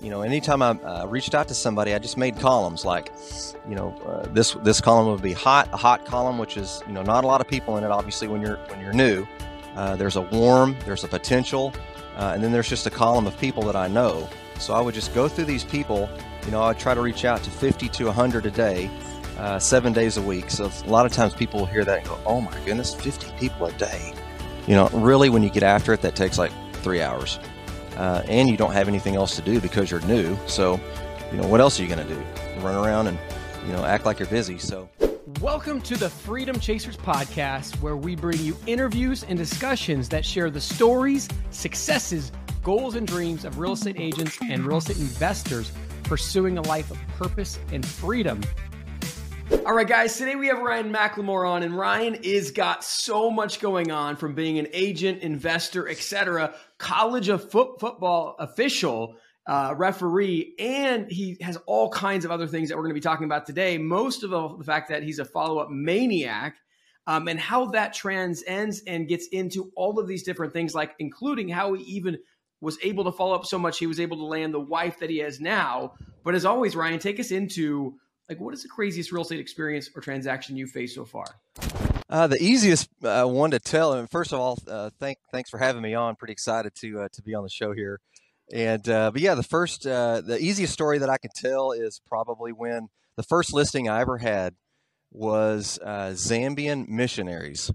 you know, anytime I uh, reached out to somebody, I just made columns like, you know, uh, this this column would be hot, a hot column, which is you know not a lot of people in it. Obviously, when you're when you're new, uh, there's a warm, there's a potential, uh, and then there's just a column of people that I know. So I would just go through these people. You know, I'd try to reach out to 50 to 100 a day, uh, seven days a week. So a lot of times people will hear that and go, "Oh my goodness, 50 people a day." You know, really, when you get after it, that takes like three hours uh, and you don't have anything else to do because you're new. So, you know, what else are you going to do? Run around and, you know, act like you're busy. So, welcome to the Freedom Chasers podcast, where we bring you interviews and discussions that share the stories, successes, goals, and dreams of real estate agents and real estate investors pursuing a life of purpose and freedom all right, guys, today we have Ryan McLemore on, and Ryan is got so much going on from being an agent, investor, etc., college of foot, football official, uh, referee, and he has all kinds of other things that we're going to be talking about today. Most of all, the fact that he's a follow up maniac. Um, and how that transcends and gets into all of these different things, like including how he even was able to follow up so much he was able to land the wife that he has now. But as always, Ryan, take us into like what is the craziest real estate experience or transaction you faced so far? Uh, the easiest uh, one to tell. And first of all, uh, thank thanks for having me on. Pretty excited to uh, to be on the show here. And uh, but yeah, the first uh, the easiest story that I can tell is probably when the first listing I ever had was Zambian missionaries,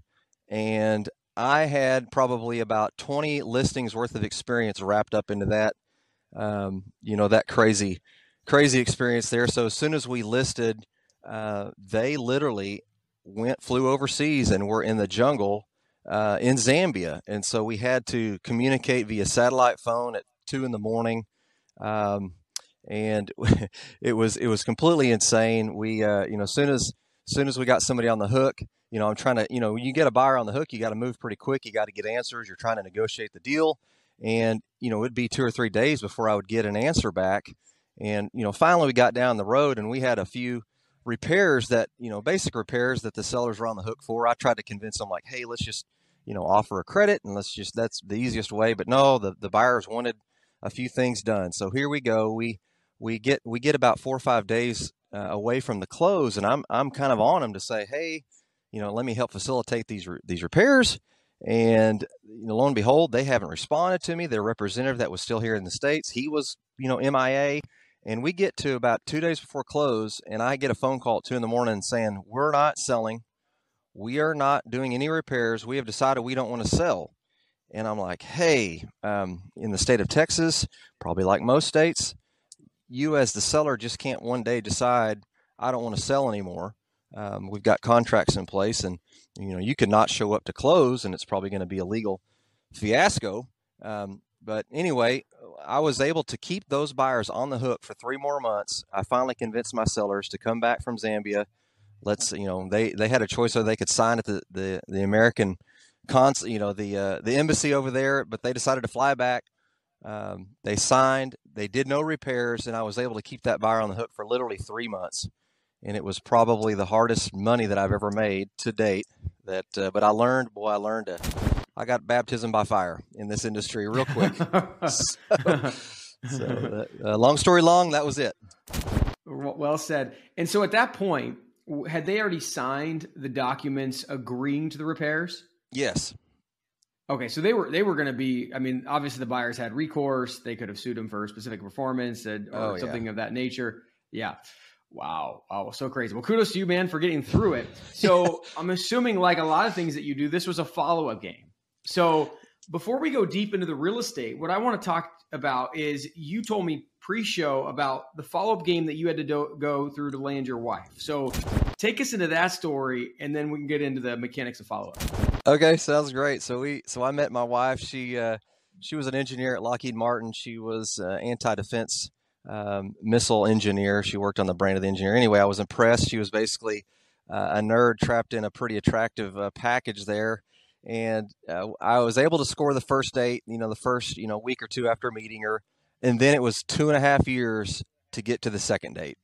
and I had probably about 20 listings worth of experience wrapped up into that. Um, you know that crazy crazy experience there. So as soon as we listed, they literally went flew overseas and were in the jungle uh, in Zambia, and so we had to communicate via satellite phone at two in the morning. Um, and it was it was completely insane. We uh, you know as soon as as soon as we got somebody on the hook, you know I'm trying to you know you get a buyer on the hook, you got to move pretty quick. You got to get answers. You're trying to negotiate the deal, and you know it'd be two or three days before I would get an answer back. And, you know, finally we got down the road and we had a few repairs that, you know, basic repairs that the sellers were on the hook for. I tried to convince them like, hey, let's just, you know, offer a credit and let's just, that's the easiest way. But no, the, the buyers wanted a few things done. So here we go. We, we get, we get about four or five days uh, away from the close and I'm, I'm kind of on them to say, hey, you know, let me help facilitate these, these repairs. And you know, lo and behold, they haven't responded to me. Their representative that was still here in the States, he was, you know, MIA. And we get to about two days before close, and I get a phone call at two in the morning saying, We're not selling. We are not doing any repairs. We have decided we don't want to sell. And I'm like, Hey, um, in the state of Texas, probably like most states, you as the seller just can't one day decide, I don't want to sell anymore. Um, we've got contracts in place, and you know you could not show up to close, and it's probably going to be a legal fiasco. Um, but anyway, I was able to keep those buyers on the hook for three more months. I finally convinced my sellers to come back from Zambia. Let's, you know, they, they had a choice so they could sign at the, the, the American cons, you know, the, uh, the embassy over there, but they decided to fly back. Um, they signed, they did no repairs, and I was able to keep that buyer on the hook for literally three months. And it was probably the hardest money that I've ever made to date. That, uh, but I learned, boy, I learned to I got baptism by fire in this industry real quick. so, so uh, long story long, that was it. Well said. And so at that point, had they already signed the documents agreeing to the repairs? Yes. Okay, so they were they were going to be. I mean, obviously the buyers had recourse. They could have sued them for specific performance or oh, something yeah. of that nature. Yeah. Wow. Wow. So crazy. Well, kudos to you, man, for getting through it. So I'm assuming, like a lot of things that you do, this was a follow up game. So before we go deep into the real estate, what I want to talk about is you told me pre-show about the follow-up game that you had to do- go through to land your wife. So take us into that story, and then we can get into the mechanics of follow-up. Okay, sounds great. So we, so I met my wife. She, uh, she was an engineer at Lockheed Martin. She was uh, anti-defense um, missile engineer. She worked on the brain of the engineer. Anyway, I was impressed. She was basically uh, a nerd trapped in a pretty attractive uh, package there and uh, I was able to score the first date. You know, the first you know week or two after meeting her, and then it was two and a half years to get to the second date,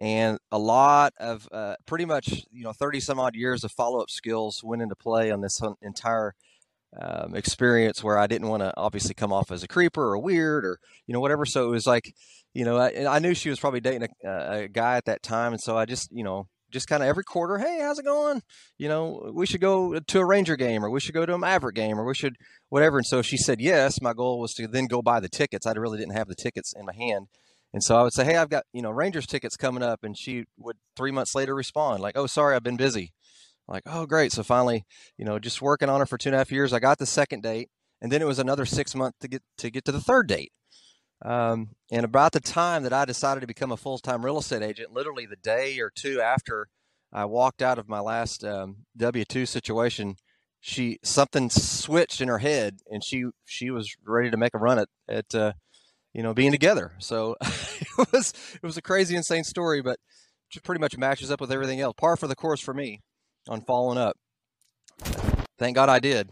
and a lot of uh, pretty much you know thirty some odd years of follow up skills went into play on this entire um, experience where I didn't want to obviously come off as a creeper or weird or you know whatever. So it was like, you know, I, I knew she was probably dating a, a, guy at that time, and so I just you know just kind of every quarter, hey, how's it going? You know, we should go to a Ranger game or we should go to a Maverick game or we should whatever. And so she said yes. My goal was to then go buy the tickets. I really didn't have the tickets in my hand. And so I would say, hey, I've got, you know, Rangers tickets coming up. And she would three months later respond like, oh, sorry, I've been busy. I'm like, oh, great. So finally, you know, just working on it for two and a half years, I got the second date. And then it was another six months to get to get to the third date. Um, and about the time that I decided to become a full time real estate agent, literally the day or two after I walked out of my last um, W two situation, she something switched in her head, and she she was ready to make a run at at uh, you know being together. So it was it was a crazy, insane story, but just pretty much matches up with everything else. Par for the course for me on following up. Thank God I did.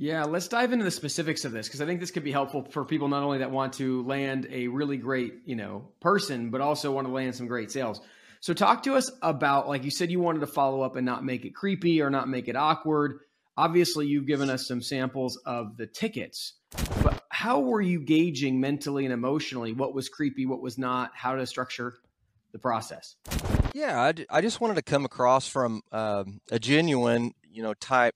Yeah, let's dive into the specifics of this because I think this could be helpful for people not only that want to land a really great, you know, person, but also want to land some great sales. So talk to us about like you said you wanted to follow up and not make it creepy or not make it awkward. Obviously, you've given us some samples of the tickets, but how were you gauging mentally and emotionally what was creepy, what was not, how to structure the process? Yeah, I, I just wanted to come across from um, a genuine, you know, type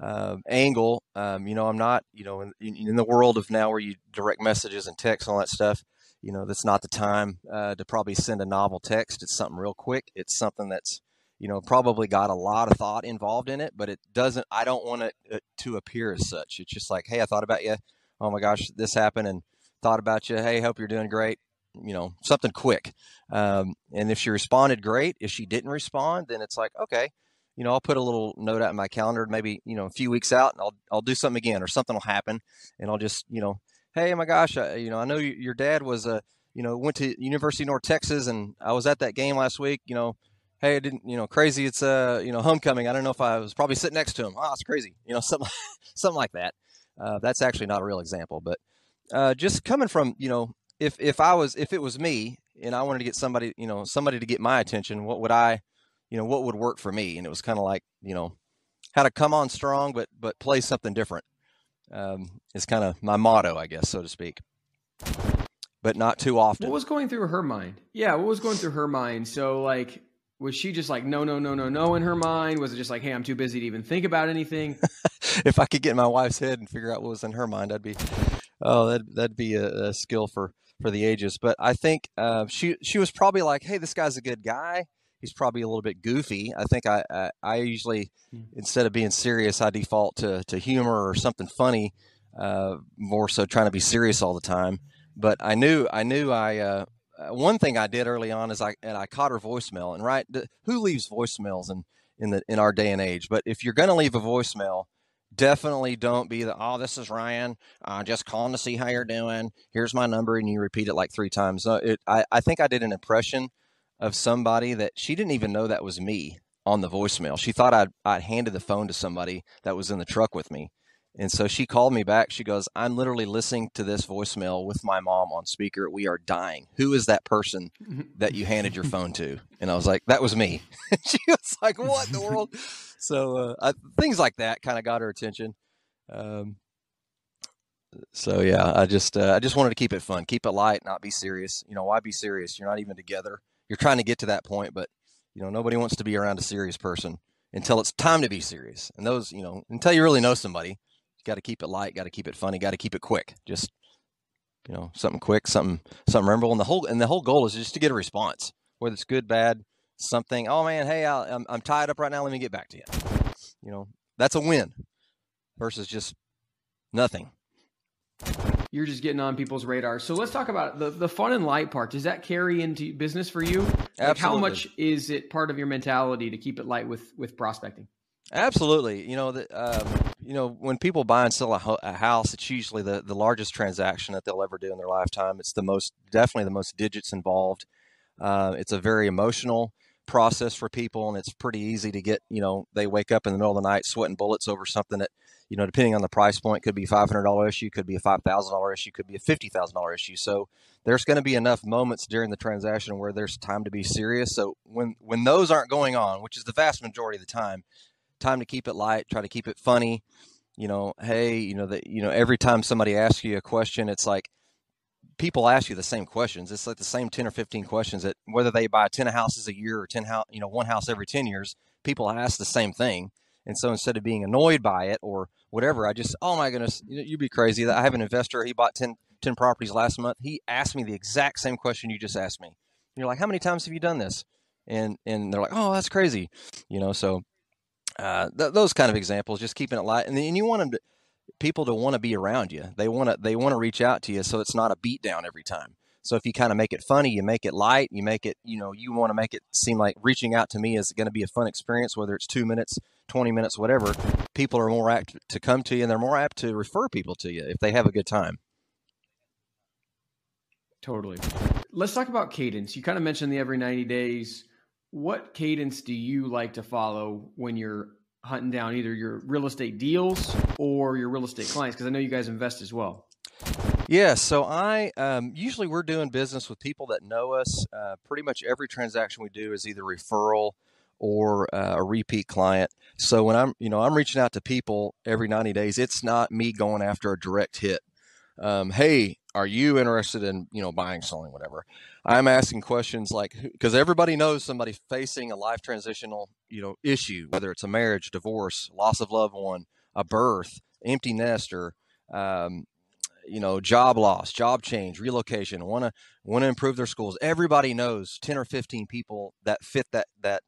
uh, angle. Um, you know, I'm not, you know, in, in, the world of now where you direct messages and text and all that stuff. You know, that's not the time uh, to probably send a novel text. It's something real quick. It's something that's, you know, probably got a lot of thought involved in it, but it doesn't. I don't want it to appear as such. It's just like, hey, I thought about you. Oh my gosh, this happened, and thought about you. Hey, hope you're doing great you know something quick um, and if she responded great if she didn't respond then it's like okay you know i'll put a little note out in my calendar maybe you know a few weeks out and i'll i'll do something again or something will happen and i'll just you know hey my gosh I, you know i know your dad was a uh, you know went to university north texas and i was at that game last week you know hey I didn't you know crazy it's uh you know homecoming i don't know if i was probably sitting next to him oh it's crazy you know something something like that uh, that's actually not a real example but uh, just coming from you know if if I was if it was me and I wanted to get somebody, you know, somebody to get my attention, what would I, you know, what would work for me? And it was kind of like, you know, how to come on strong, but but play something different. Um, is kind of my motto, I guess, so to speak. But not too often. What was going through her mind? Yeah, what was going through her mind? So like, was she just like no, no, no, no, no in her mind? Was it just like, hey, I'm too busy to even think about anything? if I could get in my wife's head and figure out what was in her mind, I'd be, oh, that that'd be a, a skill for for the ages. But I think uh, she she was probably like, "Hey, this guy's a good guy. He's probably a little bit goofy." I think I I, I usually mm. instead of being serious, I default to to humor or something funny, uh, more so trying to be serious all the time. But I knew I knew I. Uh, uh one thing I did early on is I and I caught her voicemail and right who leaves voicemails in in the in our day and age but if you're going to leave a voicemail definitely don't be the oh this is ryan uh, just calling to see how you're doing here's my number and you repeat it like three times uh, it, I, I think i did an impression of somebody that she didn't even know that was me on the voicemail she thought i'd, I'd handed the phone to somebody that was in the truck with me and so she called me back she goes i'm literally listening to this voicemail with my mom on speaker we are dying who is that person that you handed your phone to and i was like that was me she was like what in the world so uh, I, things like that kind of got her attention. Um, so yeah, I just uh, I just wanted to keep it fun, keep it light, not be serious. You know, why be serious? You're not even together. You're trying to get to that point, but you know, nobody wants to be around a serious person until it's time to be serious. And those, you know, until you really know somebody, you got to keep it light, got to keep it funny, got to keep it quick. Just you know, something quick, something something memorable. And the whole and the whole goal is just to get a response, whether it's good, bad, something. Oh man, hey, i am I'm, I'm tied up right now. Let me get back to you. You know, that's a win versus just nothing. You're just getting on people's radar. So let's talk about the, the fun and light part. Does that carry into business for you? Like how much is it part of your mentality to keep it light with with prospecting? Absolutely. You know, the, um, you know, when people buy and sell a, ho- a, house, it's usually the, the largest transaction that they'll ever do in their lifetime. It's the most, definitely the most digits involved. Uh, it's a very emotional process for people, and it's pretty easy to get. You know, they wake up in the middle of the night sweating bullets over something that, you know, depending on the price point, could be five hundred dollar issue, could be a five thousand dollar issue, could be a fifty thousand dollar issue. So there's going to be enough moments during the transaction where there's time to be serious. So when when those aren't going on, which is the vast majority of the time, time to keep it light, try to keep it funny. You know, hey, you know that you know every time somebody asks you a question, it's like people ask you the same questions. It's like the same 10 or 15 questions that whether they buy 10 houses a year or 10 house, you know, one house every 10 years, people ask the same thing. And so instead of being annoyed by it or whatever, I just, oh my goodness, you'd be crazy. I have an investor, he bought 10, 10 properties last month. He asked me the exact same question you just asked me. And you're like, how many times have you done this? And, and they're like, oh, that's crazy. You know, so uh, th- those kind of examples, just keeping it light. And, and you want them to, people to want to be around you. They want to they want to reach out to you so it's not a beat down every time. So if you kind of make it funny, you make it light, you make it, you know, you want to make it seem like reaching out to me is going to be a fun experience whether it's 2 minutes, 20 minutes, whatever. People are more apt to come to you and they're more apt to refer people to you if they have a good time. Totally. Let's talk about cadence. You kind of mentioned the every 90 days. What cadence do you like to follow when you're hunting down either your real estate deals or your real estate clients? Because I know you guys invest as well. Yeah, so I um, usually we're doing business with people that know us. Uh, pretty much every transaction we do is either referral or uh, a repeat client. So when I'm, you know, I'm reaching out to people every 90 days, it's not me going after a direct hit. Um, hey, are you interested in, you know, buying, selling, whatever? I'm asking questions like because everybody knows somebody facing a life transitional, you know, issue, whether it's a marriage, divorce, loss of loved one, a birth, empty nester, um, you know, job loss, job change, relocation, want to want to improve their schools. Everybody knows 10 or 15 people that fit that that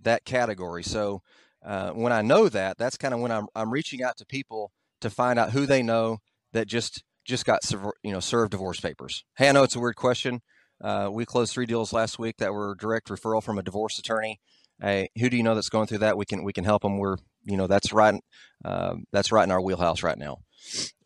that category. So uh, when I know that, that's kind of when I'm I'm reaching out to people to find out who they know that just just got you know served divorce papers. Hey, I know it's a weird question. Uh, we closed three deals last week that were direct referral from a divorce attorney. Hey, who do you know that's going through that? We can we can help them. We're you know that's right uh, that's right in our wheelhouse right now.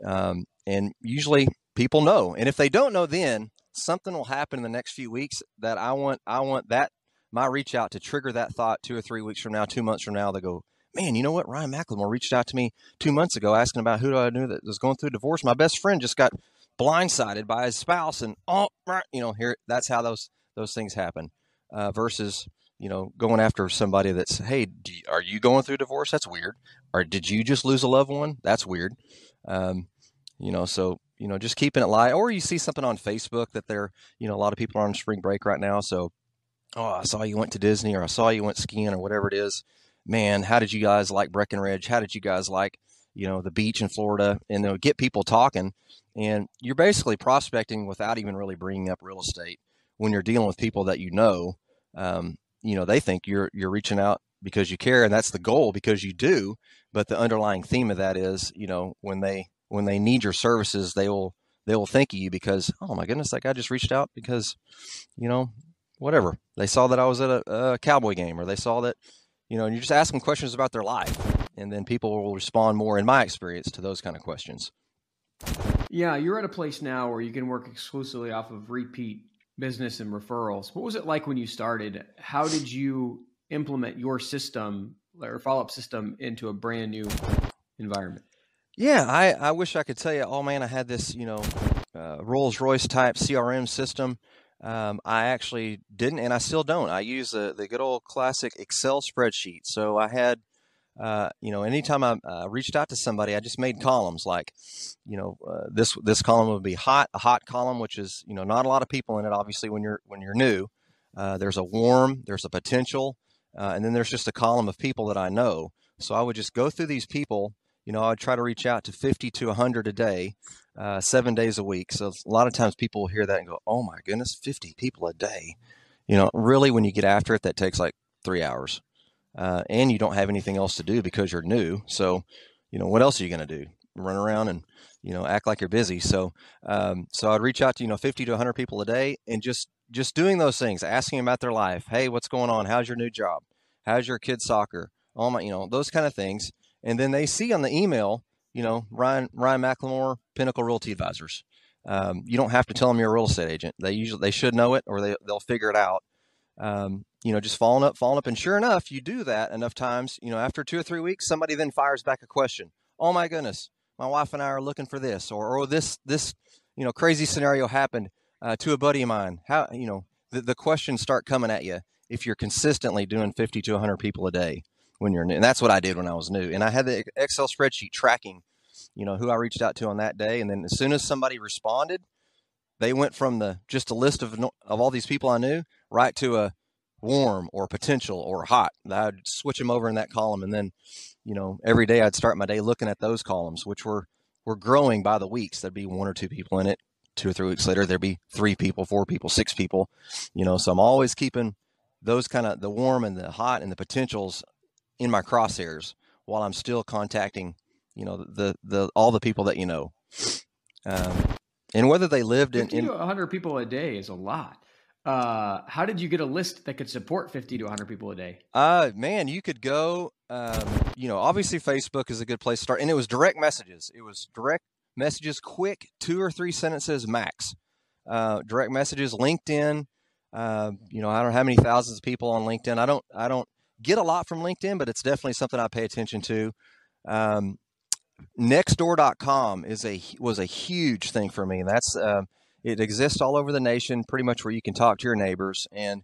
Um, and usually people know, and if they don't know, then something will happen in the next few weeks that I want I want that my reach out to trigger that thought two or three weeks from now, two months from now. They go, man, you know what? Ryan McLemore reached out to me two months ago asking about who I knew that was going through a divorce. My best friend just got blindsided by his spouse, and oh, you know, here that's how those those things happen. Uh, versus you know going after somebody that's hey, you, are you going through divorce? That's weird. Or did you just lose a loved one? That's weird. Um, you know, so you know, just keeping it light. Or you see something on Facebook that they're you know a lot of people are on spring break right now, so oh, I saw you went to Disney, or I saw you went skiing, or whatever it is. Man, how did you guys like Breckenridge? How did you guys like you know the beach in Florida? And they'll get people talking and you're basically prospecting without even really bringing up real estate when you're dealing with people that you know. Um, you know, they think you're you're reaching out because you care, and that's the goal because you do. But the underlying theme of that is, you know, when they when they need your services, they will they will think of you because oh my goodness, that guy just reached out because, you know, whatever they saw that I was at a, a cowboy game or they saw that, you know, and you just ask them questions about their life, and then people will respond more, in my experience, to those kind of questions. Yeah, you're at a place now where you can work exclusively off of repeat business and referrals. What was it like when you started? How did you implement your system or follow up system into a brand new environment? Yeah, I, I wish I could tell you, oh man, I had this, you know, uh, Rolls Royce type CRM system. Um, I actually didn't, and I still don't. I use the, the good old classic Excel spreadsheet. So I had uh, you know, anytime I uh, reached out to somebody, I just made columns like, you know, uh, this this column would be hot, a hot column, which is you know not a lot of people in it. Obviously, when you're when you're new, uh, there's a warm, there's a potential, uh, and then there's just a column of people that I know. So I would just go through these people. You know, I'd try to reach out to 50 to 100 a day, seven days a week. So a lot of times people will hear that and go, "Oh my goodness, 50 people a day." You know, really, when you get after it, that takes like three hours uh, and you don't have anything else to do because you're new. So, you know, what else are you going to do? Run around and you know act like you're busy. So, um, so I'd reach out to you know 50 to 100 people a day, and just just doing those things, asking about their life. Hey, what's going on? How's your new job? How's your kid's soccer? All my, you know, those kind of things. And then they see on the email, you know, Ryan Ryan McLemore, Pinnacle Realty Advisors. Um, you don't have to tell them you're a real estate agent. They usually they should know it, or they they'll figure it out. Um, you know, just following up, following up. And sure enough, you do that enough times, you know, after two or three weeks, somebody then fires back a question. Oh my goodness, my wife and I are looking for this, or, or this, this, you know, crazy scenario happened uh, to a buddy of mine. How, you know, the, the questions start coming at you if you're consistently doing 50 to 100 people a day when you're new. And that's what I did when I was new. And I had the Excel spreadsheet tracking, you know, who I reached out to on that day. And then as soon as somebody responded, they went from the just a list of of all these people I knew right to a warm or potential or hot. I'd switch them over in that column, and then, you know, every day I'd start my day looking at those columns, which were were growing by the weeks. There'd be one or two people in it. Two or three weeks later, there'd be three people, four people, six people. You know, so I'm always keeping those kind of the warm and the hot and the potentials in my crosshairs while I'm still contacting, you know, the the all the people that you know. Um, and whether they lived in, in 100 people a day is a lot. Uh, how did you get a list that could support 50 to 100 people a day? Uh, man, you could go, um, you know, obviously Facebook is a good place to start. And it was direct messages. It was direct messages, quick, two or three sentences max. Uh, direct messages, LinkedIn. Uh, you know, I don't know how many thousands of people on LinkedIn. I don't, I don't get a lot from LinkedIn, but it's definitely something I pay attention to. Um, Nextdoor.com is a was a huge thing for me. That's uh, it exists all over the nation, pretty much where you can talk to your neighbors. And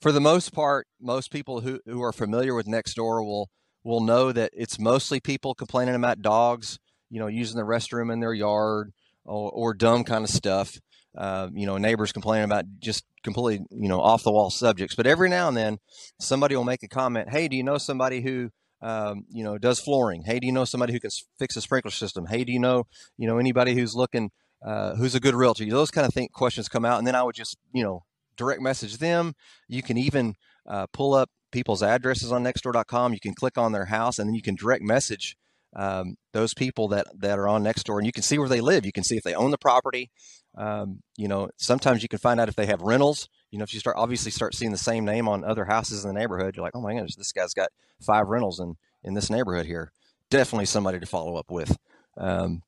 for the most part, most people who, who are familiar with Nextdoor will will know that it's mostly people complaining about dogs, you know, using the restroom in their yard or, or dumb kind of stuff. Uh, you know, neighbors complaining about just completely, you know, off the wall subjects. But every now and then, somebody will make a comment. Hey, do you know somebody who, um, you know, does flooring? Hey, do you know somebody who can fix a sprinkler system? Hey, do you know, you know, anybody who's looking uh, who's a good realtor? Those kind of think questions come out, and then I would just you know direct message them. You can even uh, pull up people's addresses on Nextdoor.com. You can click on their house, and then you can direct message um, those people that that are on Nextdoor, and you can see where they live. You can see if they own the property. Um, you know, sometimes you can find out if they have rentals. You know, if you start obviously start seeing the same name on other houses in the neighborhood, you're like, oh my goodness, this guy's got five rentals in in this neighborhood here. Definitely somebody to follow up with. Um,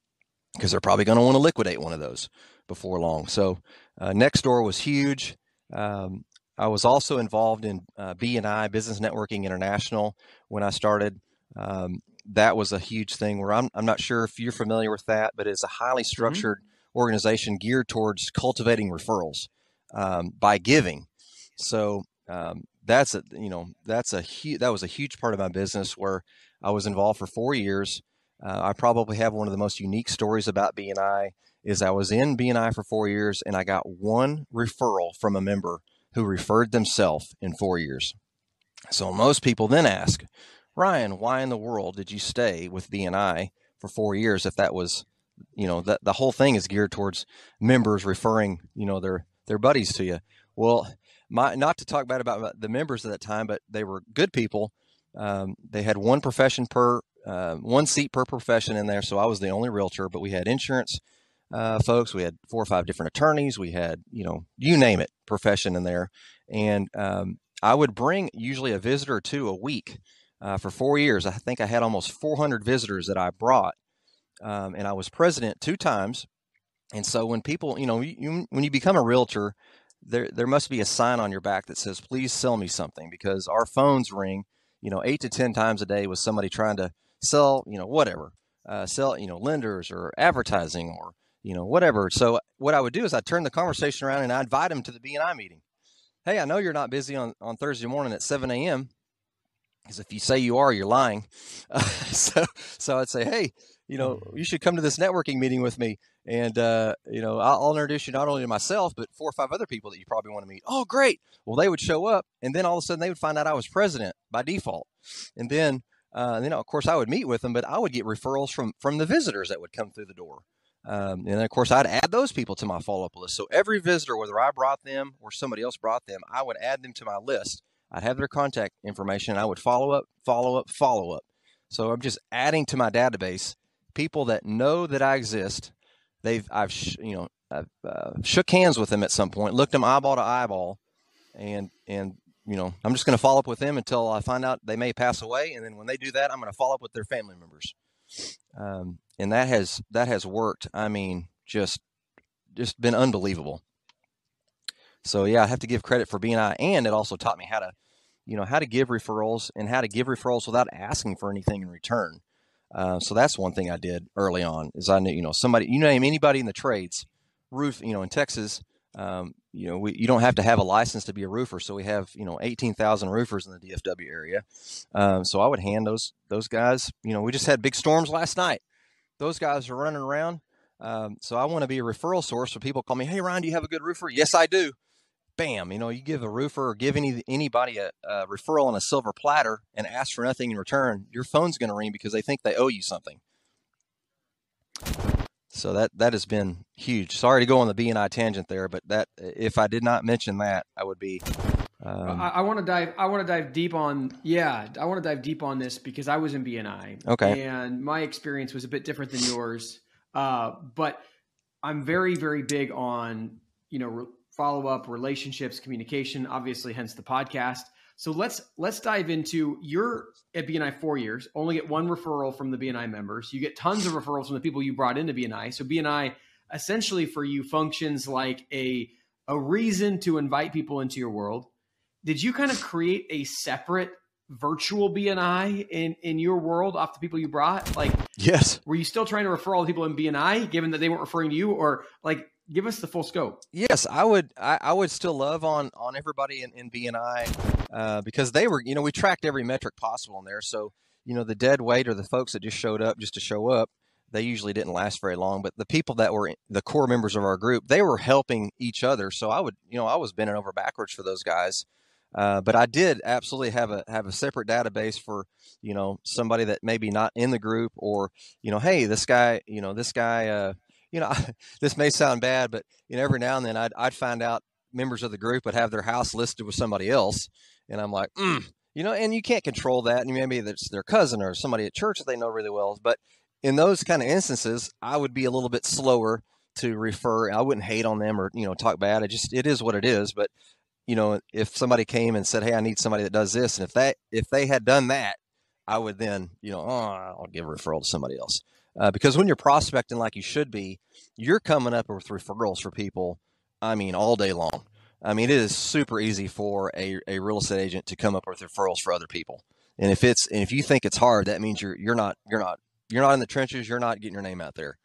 because they're probably going to want to liquidate one of those before long. So uh, Nextdoor was huge. Um, I was also involved in uh, BNI Business Networking International when I started. Um, that was a huge thing where I'm, I'm not sure if you're familiar with that, but it's a highly mm-hmm. structured mm-hmm. Organization geared towards cultivating referrals um, by giving. So um, that's a you know that's a hu- that was a huge part of my business where I was involved for four years. Uh, I probably have one of the most unique stories about BNI is I was in BNI for four years and I got one referral from a member who referred themselves in four years. So most people then ask, Ryan, why in the world did you stay with BNI for four years if that was, you know, that the whole thing is geared towards members referring, you know, their their buddies to you. Well, my not to talk bad about the members at that time, but they were good people. Um, they had one profession per uh, one seat per profession in there. So I was the only realtor, but we had insurance uh, folks, we had four or five different attorneys, we had you know you name it profession in there, and um, I would bring usually a visitor or two a week. Uh, for four years, I think I had almost 400 visitors that I brought, um, and I was president two times. And so when people, you know, you, when you become a realtor, there there must be a sign on your back that says, "Please sell me something," because our phones ring, you know, eight to ten times a day with somebody trying to sell, you know, whatever, uh, sell, you know, lenders or advertising or, you know, whatever. So what I would do is I'd turn the conversation around and I'd invite them to the BNI meeting. Hey, I know you're not busy on, on Thursday morning at 7 a.m. Because if you say you are, you're lying. Uh, so, so I'd say, hey, you know, you should come to this networking meeting with me. And, uh, you know, I'll, introduce you not only to myself, but four or five other people that you probably want to meet. Oh, great. Well, they would show up. And then all of a sudden they would find out I was president by default. And then uh, then, of course, I would meet with them, but I would get referrals from from the visitors that would come through the door. Um, and then, of course, I'd add those people to my follow up list. So every visitor, whether I brought them or somebody else brought them, I would add them to my list. I'd have their contact information. I would follow up, follow up, follow up. So I'm just adding to my database people that know that I exist. They've I've you know I've uh, shook hands with them at some point, looked them eyeball to eyeball, and and you know, I'm just going to follow up with them until I find out they may pass away, and then when they do that, I'm going to follow up with their family members. Um, and that has that has worked. I mean, just just been unbelievable. So yeah, I have to give credit for BNI, and it also taught me how to, you know, how to give referrals and how to give referrals without asking for anything in return. Uh, so that's one thing I did early on. Is I knew, you know, somebody, you name anybody in the trades, roof, you know, in Texas, Um, you know, we, you don't have to have a license to be a roofer. So we have, you know, 18,000 roofers in the DFW area. Um, so I would hand those, those guys, you know, we just had big storms last night. Those guys are running around. Um, so I want to be a referral source for people call me, Hey, Ryan, do you have a good roofer? Yes, I do. Bam. You know, you give a roofer or give any, anybody a, a referral on a silver platter and ask for nothing in return. Your phone's going to ring because they think they owe you something. So that that has been huge. Sorry to go on the BNI tangent there, but that if I did not mention that, I would be. Um, I, I want to dive. I want to dive deep on. Yeah, I want to dive deep on this because I was in BNI. Okay. And my experience was a bit different than yours. Uh, but I'm very, very big on you know follow up, relationships, communication. Obviously, hence the podcast. So let's let's dive into you're at BNI four years, only get one referral from the BNI members. You get tons of referrals from the people you brought into BNI. So BNI essentially for you functions like a a reason to invite people into your world. Did you kind of create a separate virtual BNI in in your world off the people you brought? Like yes. Were you still trying to refer all the people in BNI given that they weren't referring to you or like give us the full scope. Yes, I would. I, I would still love on on everybody in, in BNI uh, because they were, you know, we tracked every metric possible in there. So you know, the dead weight or the folks that just showed up just to show up, they usually didn't last very long. But the people that were the core members of our group, they were helping each other. So I would, you know, I was bending over backwards for those guys. Uh, but I did absolutely have a have a separate database for you know somebody that maybe not in the group or you know hey this guy you know this guy uh, you know, this may sound bad, but you know, every now and then I'd, I'd find out members of the group would have their house listed with somebody else. And I'm like, mm, you know, and you can't control that. And maybe it's their cousin or somebody at church that they know really well. But in those kind of instances, I would be a little bit slower to refer. I wouldn't hate on them or, you know, talk bad. It just, it is what it is. But, you know, if somebody came and said, Hey, I need somebody that does this. And if that, if they had done that, I would then, you know, oh, I'll give a referral to somebody else. Uh, because when you're prospecting like you should be, you're coming up with referrals for people. I mean, all day long. I mean, it is super easy for a, a real estate agent to come up with referrals for other people. And if it's and if you think it's hard, that means you're you're not you're not you're not in the trenches. You're not getting your name out there.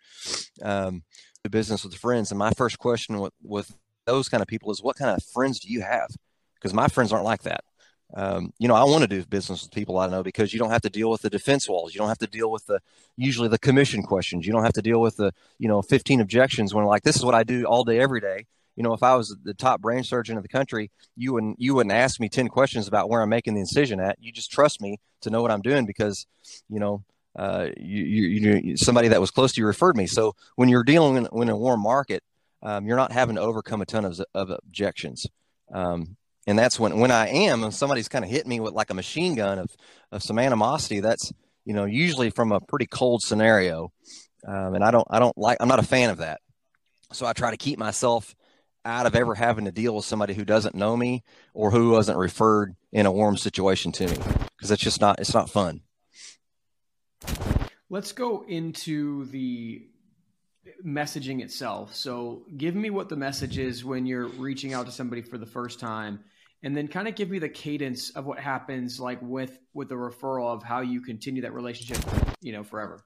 Um, do business with friends. And my first question with with those kind of people is, what kind of friends do you have? Because my friends aren't like that um, you know, I want to do business with people I know because you don't have to deal with the defense walls. You don't have to deal with the usually the commission questions. You don't have to deal with the you know 15 objections when like this is what I do all day every day. You know, if I was the top brain surgeon of the country, you wouldn't you wouldn't ask me 10 questions about where I'm making the incision at. You just trust me to know what I'm doing because you know uh, you, you, you somebody that was close to you referred me. So when you're dealing in, in a warm market, um, you're not having to overcome a ton of, of objections. Um, and that's when when I am, and somebody's kind of hit me with like a machine gun of of some animosity. That's you know usually from a pretty cold scenario, um, and I don't I don't like I'm not a fan of that. So I try to keep myself out of ever having to deal with somebody who doesn't know me or who wasn't referred in a warm situation to me because it's just not it's not fun. Let's go into the messaging itself. So, give me what the message is when you're reaching out to somebody for the first time and then kind of give me the cadence of what happens like with with the referral of how you continue that relationship you know forever.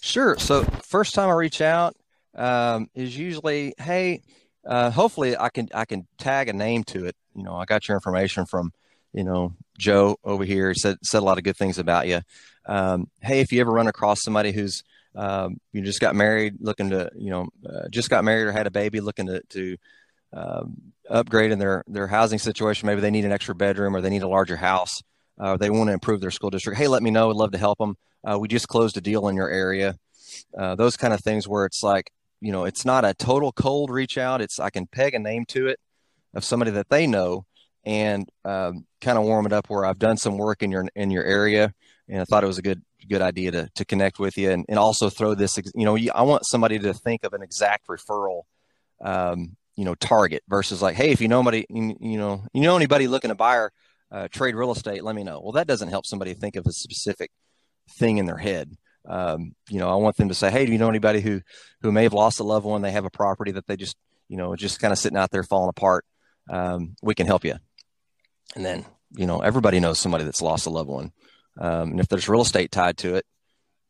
Sure. So first time i reach out um, is usually hey uh, hopefully i can i can tag a name to it. You know i got your information from you know joe over here. He said said a lot of good things about you um, hey if you ever run across somebody who's um, you just got married looking to you know uh, just got married or had a baby looking to, to um, upgrade in their their housing situation. Maybe they need an extra bedroom or they need a larger house. Uh, they want to improve their school district. Hey, let me know. I'd love to help them. Uh, we just closed a deal in your area. Uh, those kind of things where it's like, you know, it's not a total cold reach out. It's I can peg a name to it of somebody that they know and um, kind of warm it up where I've done some work in your in your area and I thought it was a good good idea to to connect with you and, and also throw this. You know, I want somebody to think of an exact referral um, you know target versus like hey if you know anybody you know you know anybody looking to buy or uh, trade real estate let me know. Well that doesn't help somebody think of a specific thing in their head. Um, you know i want them to say hey do you know anybody who who may have lost a loved one? They have a property that they just you know just kind of sitting out there falling apart. Um, we can help you. And then you know everybody knows somebody that's lost a loved one. Um, and if there's real estate tied to it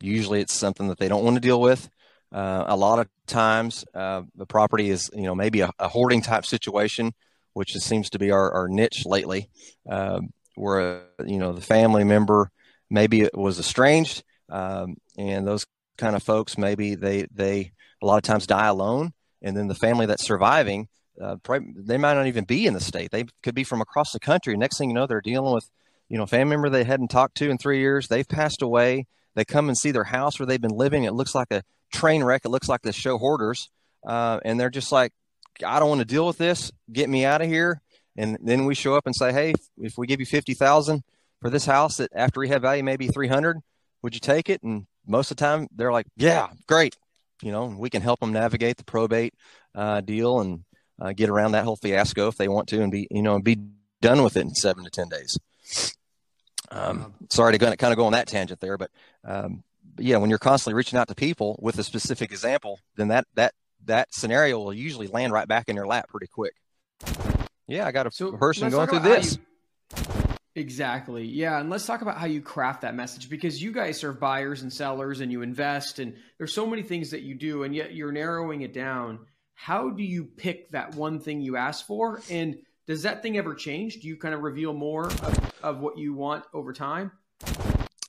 usually it's something that they don't want to deal with Uh, a lot of times, uh, the property is, you know, maybe a, a, hoarding type situation, which seems to be our, our niche lately, um, where, you know, the family member maybe was estranged. Um, and those kind of folks, maybe they, they a lot of times die alone. And then the family that's surviving, uh, they might not even be in the state. They could be from across the country. Next thing you know, they're dealing with, you know, a family member they hadn't talked to in three years. They've passed away. They come and see their house where they've been living. It looks like a train wreck. It looks like the show hoarders. Uh, and they're just like, I don't want to deal with this. Get me out of here. And then we show up and say, Hey, if we give you 50,000 for this house that after rehab value, maybe 300, would you take it? And most of the time they're like, yeah, great. You know, we can help them navigate the probate uh, deal and uh, get around that whole fiasco if they want to and be, you know, be done with it in seven to 10 days. Um, sorry to kind of go on that tangent there, but um, but yeah, when you're constantly reaching out to people with a specific example, then that that that scenario will usually land right back in your lap pretty quick. Yeah, I got a so person going through this. You, exactly. Yeah, and let's talk about how you craft that message because you guys serve buyers and sellers and you invest and there's so many things that you do and yet you're narrowing it down. How do you pick that one thing you ask for and does that thing ever change? Do you kind of reveal more of, of what you want over time?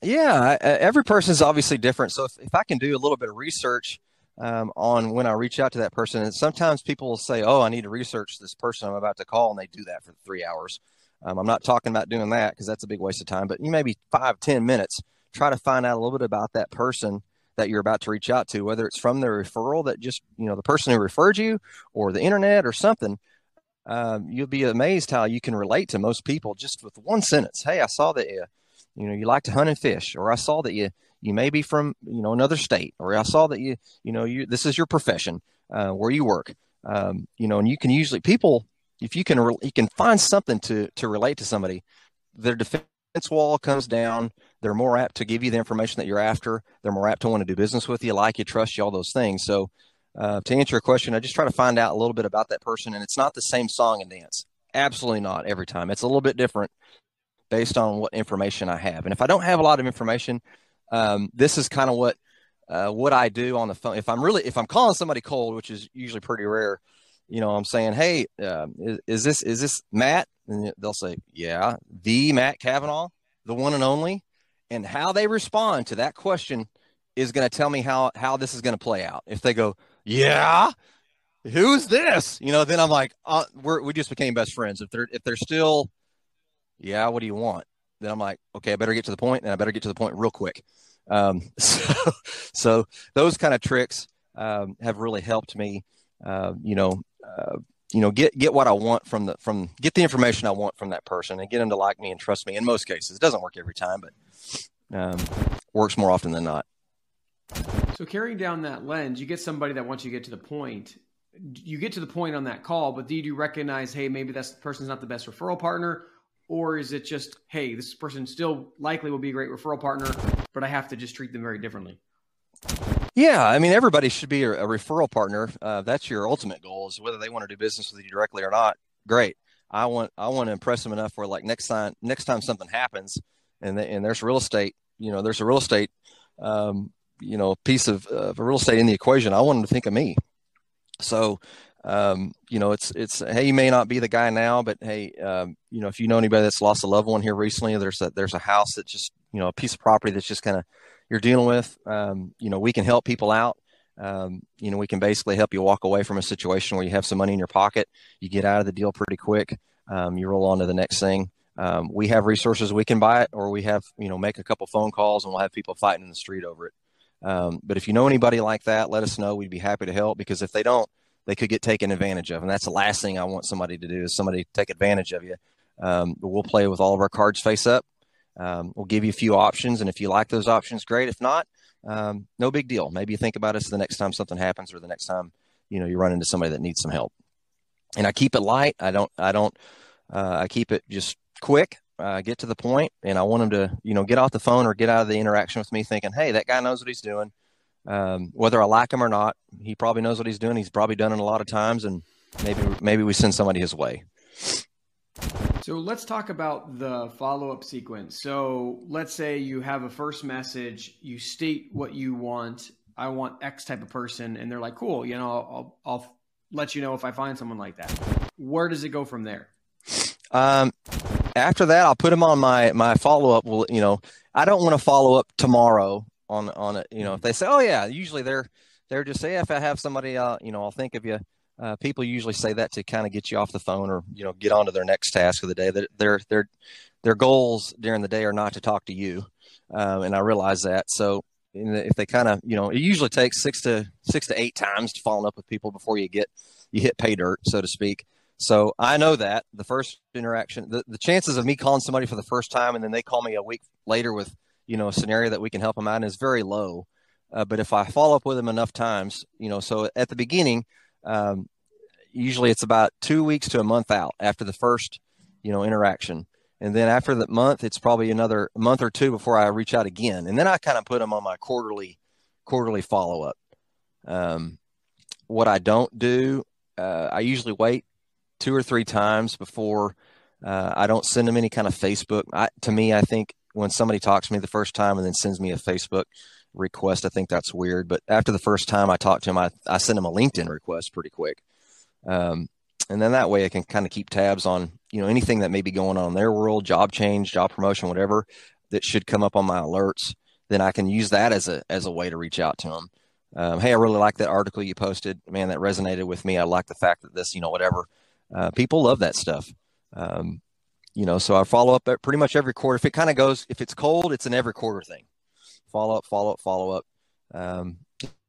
Yeah, every person is obviously different. So if, if I can do a little bit of research um, on when I reach out to that person, and sometimes people will say, "Oh, I need to research this person I'm about to call," and they do that for three hours. Um, I'm not talking about doing that because that's a big waste of time. But you maybe five, ten minutes, try to find out a little bit about that person that you're about to reach out to, whether it's from the referral that just you know the person who referred you, or the internet, or something. Um, you'll be amazed how you can relate to most people just with one sentence. Hey, I saw that you you know you like to hunt and fish or i saw that you you may be from you know another state or i saw that you you know you this is your profession uh, where you work. Um, you know and you can usually people if you can re- you can find something to to relate to somebody their defense wall comes down they're more apt to give you the information that you're after they're more apt to want to do business with you like you trust you all those things. So uh, to answer your question i just try to find out a little bit about that person and it's not the same song and dance. Absolutely not every time. It's a little bit different based on what information I have. And if I don't have a lot of information, um, this is kind of what uh, what I do on the phone. If I'm really if I'm calling somebody cold, which is usually pretty rare, you know, I'm saying, "Hey, uh, is, is, this is this Matt?" And they'll say, "Yeah, the Matt Kavanaugh, the one and only." And how they respond to that question is going to tell me how how this is going to play out. If they go, "Yeah," who's this? You know, then I'm like, uh, we're, we just became best friends. If they're if they're still yeah, what do you want? Then I'm like, okay, I better get to the point, and I better get to the point real quick. Um, so, so those kind of tricks um, have really helped me. Uh, you know, uh, you know, get get what I want from the from get the information I want from that person, and get them to like me and trust me. In most cases, it doesn't work every time, but um, works more often than not. So carrying down that lens, you get somebody that once you get to the point, you get to the point on that call, but do you recognize, hey, maybe that person's not the best referral partner, or is it just, hey, this person still likely will be a great referral partner, but I have to just treat them very differently? Yeah, I mean, everybody should be a, a referral partner. Uh, that's your ultimate goal is whether they want to do business with you directly or not. Great. I want I want to impress them enough where like next time next time something happens and they, and there's real estate, you know, there's a real estate, um, you know, piece of, of real estate in the equation. I want them to think of me. So um, you know, it's it's hey, you may not be the guy now, but hey, um, you know, if you know anybody that's lost a loved one here recently, there's a there's a house that just you know a piece of property that's just kind of you're dealing with. Um, you know, we can help people out. Um, you know, we can basically help you walk away from a situation where you have some money in your pocket, you get out of the deal pretty quick, um, you roll on to the next thing. Um, we have resources we can buy it, or we have you know make a couple phone calls and we'll have people fighting in the street over it. But if you know anybody like that, let us know. We'd be happy to help because if they don't, they could get taken advantage of. And that's the last thing I want somebody to do is somebody take advantage of you. Um, but we'll play with all of our cards face up. Um, we'll give you a few options. And if you like those options, great. If not, um, no big deal. Maybe you think about us the next time something happens or the next time, you know, you run into somebody that needs some help. And I keep it light. I don't, I don't, uh, I keep it just quick. Uh, get to the point, and I want them to, you know, get off the phone or get out of the interaction with me thinking, "Hey, that guy knows what he's doing um, whether I like him or not, he probably knows what he's doing. He's probably done it a lot of times, and maybe maybe we send somebody his way. So let's talk about the follow up sequence. So let's say you have a first message, you state what you want, I want X type of person, and they're like, cool, you know, I'll, I'll let you know if I find someone like that. Where does it go from there? Um, after that, I'll put them on my my follow up. Will you know? I don't want to follow up tomorrow on on it. You know, if they say, oh yeah, usually they're they're just say if I have somebody, uh, you know, I'll think of you. Uh, people usually say that to kind of get you off the phone or you know get on to their next task of the day. That their their their goals during the day are not to talk to you, um, and I realize that. So if they kind of you know it usually takes six to six to eight times to follow up with people before you get you hit pay dirt so to speak so i know that the first interaction the, the chances of me calling somebody for the first time and then they call me a week later with you know a scenario that we can help them out is very low. Uh, but if i follow up with them enough times you know so at the beginning um, usually it's about two weeks to a month out after the first you know interaction. And then after the month it's probably another month or two before i reach out again. And then i kind of put them on my quarterly quarterly follow-up. Um, what i don't do uh, i usually wait two or three times before uh, i don't send them any kind of facebook. I, to me i think when somebody talks to me the first time and then sends me a facebook request i think that's weird but after the first time i talk to them i, I send them a linkedin request pretty quick um, and then that way I can kind of keep tabs on you know anything that may be going on in their world, job change, job promotion, whatever that should come up on my alerts. Then I can use that as a as a way to reach out to them. Um, hey, I really like that article you posted. Man, that resonated with me. I like the fact that this, you know, whatever. Uh, people love that stuff. Um, you know, so I follow up pretty much every quarter. If it kind of goes, if it's cold, it's an every quarter thing. Follow up, follow up, follow up. Um,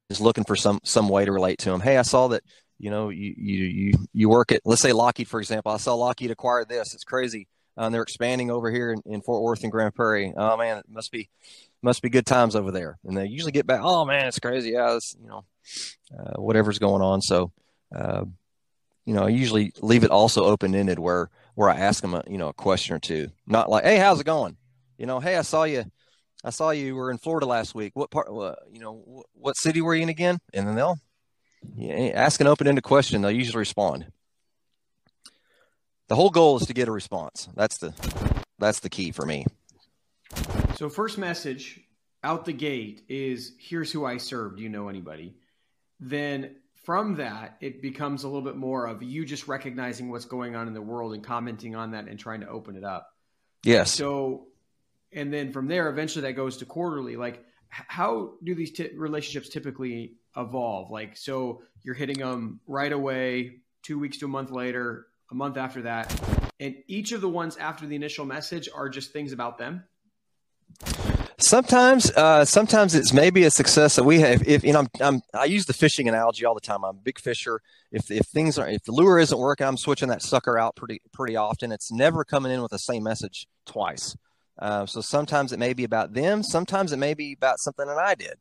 just looking for some some way to relate to them. Hey, I saw that you know, you you you you work at let's say Lockheed for example. I saw Lockheed acquire this. It's crazy. Um, they're expanding over here in, in, Fort Worth and Grand Prairie. Oh man, it must be must be good times over there. And they usually get back. Oh man, it's crazy. Yeah, it's, you know, uh, whatever's going on. So, uh, you know, I usually leave it also open ended where where I ask them a you know a question or two. Not like, hey, how's it going? You know, hey, I saw you. I saw you were in Florida last week. What part? Uh, you know, what city were you in again? And then they'll yeah, ask an open-ended question; they'll usually respond. The whole goal is to get a response. That's the that's the key for me. So, first message out the gate is here's who I serve. Do you know anybody? Then from that, it becomes a little bit more of you just recognizing what's going on in the world and commenting on that and trying to open it up. Yes. So, and then from there, eventually that goes to quarterly. Like, how do these t- relationships typically evolve. Like, so you're hitting them right away, two weeks to a month later, a month after that. And each of the ones after the initial message are just things about them. Sometimes, uh, sometimes it's maybe a success that we have. If you know, I'm, I'm, i use the fishing analogy all the time. I'm a big fisher. If if things are, if the lure isn't working, I'm switching that sucker out pretty pretty often. It's never coming in with the same message twice. Uh, so sometimes it may be about them. Sometimes it may be about something that I did.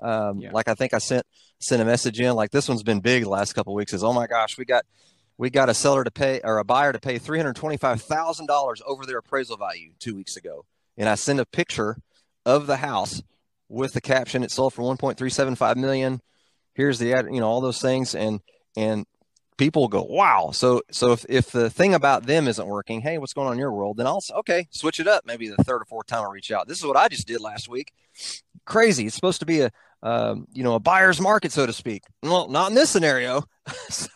Um, yeah. Like I think I sent sent a message in. Like this one's been big the last couple weeks. Is oh my gosh, we got we got a seller to pay or a buyer to pay three hundred twenty five thousand dollars over their appraisal value two weeks ago, and I sent a picture of the house with the caption it sold for one point three seven five million. Here's the ad, you know all those things, and and people go wow. So so if if the thing about them isn't working, hey, what's going on in your world? Then I'll okay, switch it up. Maybe the third or fourth time I reach out. This is what I just did last week. Crazy. It's supposed to be a um, you know, a buyer's market, so to speak. Well, not in this scenario. so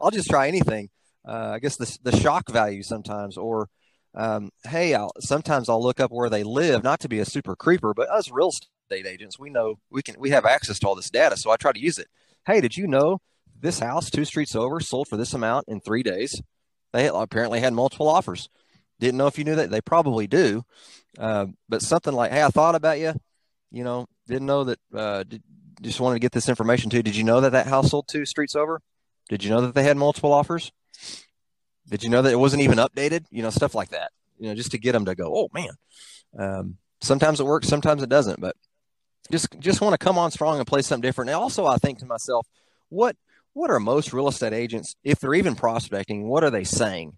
I'll just try anything. Uh, I guess the, the shock value sometimes, or um, hey, I'll, sometimes I'll look up where they live, not to be a super creeper, but us real estate agents, we know we can we have access to all this data, so I try to use it. Hey, did you know this house two streets over sold for this amount in three days? They apparently had multiple offers. Didn't know if you knew that. They probably do, uh, but something like, hey, I thought about you. You know, didn't know that. Uh, did, just wanted to get this information too. Did you know that that house sold two streets over? Did you know that they had multiple offers? Did you know that it wasn't even updated? You know, stuff like that. You know, just to get them to go, oh man. Um, sometimes it works, sometimes it doesn't. But just just want to come on strong and play something different. And also, I think to myself, what what are most real estate agents, if they're even prospecting, what are they saying?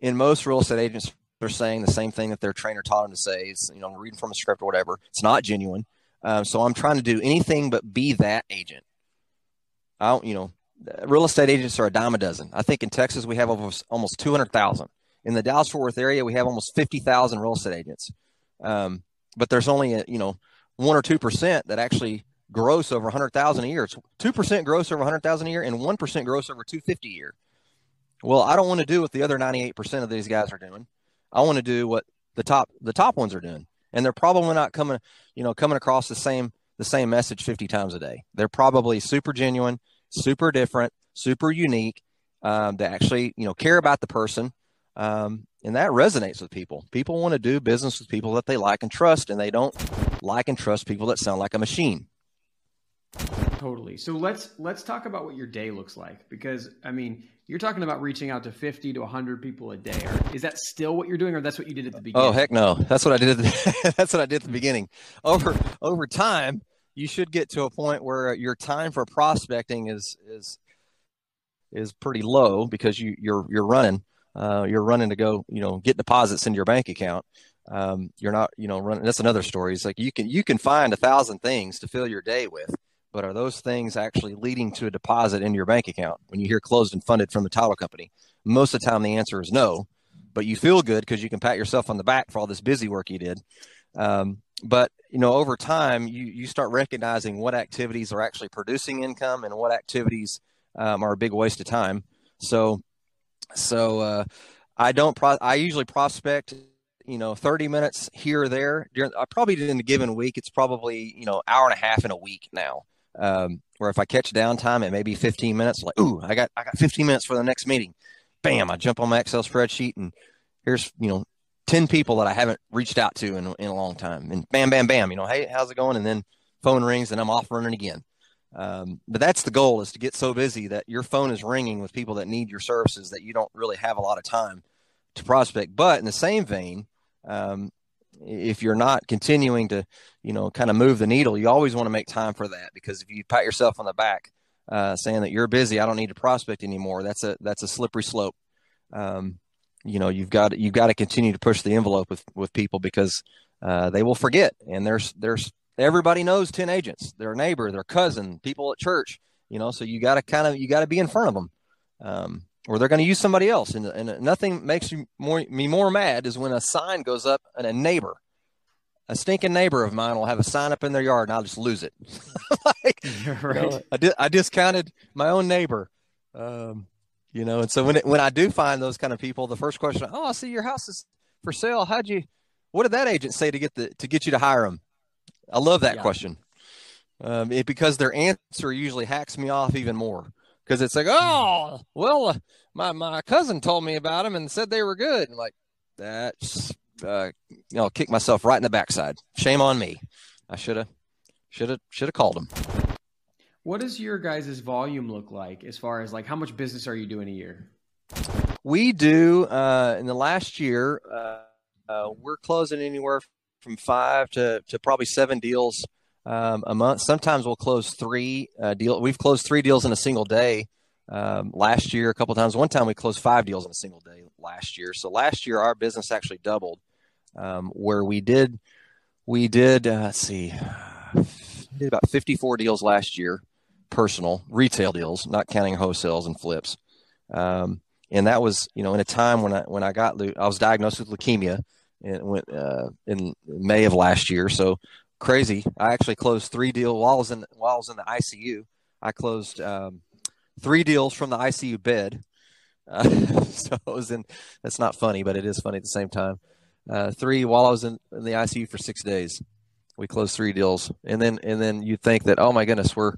In most real estate agents, they're saying the same thing that their trainer taught them to say. It's, you know, reading from a script or whatever. It's not genuine. Um, so I'm trying to do anything but be that agent. I don't, you know, real estate agents are a dime a dozen. I think in Texas we have almost, almost 200,000. In the Dallas Fort Worth area, we have almost 50,000 real estate agents. Um, but there's only, a, you know, one or 2% that actually gross over 100,000 a year. It's 2% gross over 100,000 a year and 1% gross over 250 a year. Well, I don't want to do what the other 98% of these guys are doing. I want to do what the top the top ones are doing. And they're probably not coming, you know, coming across the same the same message 50 times a day. They're probably super genuine, super different, super unique. Um, they actually, you know, care about the person. Um, and that resonates with people. People want to do business with people that they like and trust, and they don't like and trust people that sound like a machine. Totally. So let's let's talk about what your day looks like because I mean, you're talking about reaching out to 50 to 100 people a day. Is that still what you're doing or that's what you did at the beginning? Oh, heck no. That's what I did at the, that's what I did at the beginning. Over over time, you should get to a point where your time for prospecting is is is pretty low because you you're you're running uh, you're running to go you know get deposits into your bank account um, you're not you know running that's another story it's like you can you can find a thousand things to fill your day with but are those things actually leading to a deposit in your bank account when you hear closed and funded from the title company? Most of the time, the answer is no, but you feel good because you can pat yourself on the back for all this busy work you did. Um, but you know, over time, you you start recognizing what activities are actually producing income and what activities um, are a big waste of time. So, so uh, I don't. Pro- I usually prospect you know 30 minutes here or there during I probably in a given week it's probably you know hour and a half in a week now um, where if I catch downtime, it may be 15 minutes. Like, ooh, I got I got 15 minutes for the next meeting. Bam! I jump on my Excel spreadsheet and here's you know 10 people that I haven't reached out to in, in a long time. And bam, bam, bam. You know, hey, how's it going? And then phone rings and I'm off running again. Um, but that's the goal is to get so busy that your phone is ringing with people that need your services that you don't really have a lot of time to prospect. But in the same vein, um, if you're not continuing to, you know, kind of move the needle, you always want to make time for that because if you pat yourself on the back, uh, saying that you're busy, I don't need to prospect anymore. That's a that's a slippery slope. Um, you know, you've got you've got to continue to push the envelope with with people because uh, they will forget. And there's there's everybody knows ten agents, their neighbor, their cousin, people at church. You know, so you got to kind of you got to be in front of them. Um, or they're going to use somebody else. And, and nothing makes you more, me more mad is when a sign goes up and a neighbor, a stinking neighbor of mine will have a sign up in their yard and I'll just lose it. like, right. You know, I, di- I discounted my own neighbor. Um, you know, and so when it, when I do find those kind of people, the first question, oh, I see your house is for sale. How'd you, what did that agent say to get the, to get you to hire them? I love that yeah. question. Um, it, because their answer usually hacks me off even more because it's like, oh, well, uh, my my cousin told me about them and said they were good. And like that's uh, you know, kick myself right in the backside. Shame on me. I should have should have should have called them. What does your guys' volume look like as far as like how much business are you doing a year? We do uh, in the last year. Uh, uh, we're closing anywhere from five to, to probably seven deals um, a month. Sometimes we'll close three uh, deal. We've closed three deals in a single day um, last year. A couple times. One time we closed five deals in a single day last year. So last year our business actually doubled. Um, where we did, we did. Uh, let's see, did about 54 deals last year, personal retail deals, not counting wholesales and flips. Um, and that was, you know, in a time when I when I got I was diagnosed with leukemia and went uh, in May of last year. So crazy. I actually closed three deals while I was in while I was in the ICU. I closed um, three deals from the ICU bed. Uh, so it was in. That's not funny, but it is funny at the same time. Uh, three while I was in, in, the ICU for six days. We closed three deals, and then and then you think that oh my goodness, we're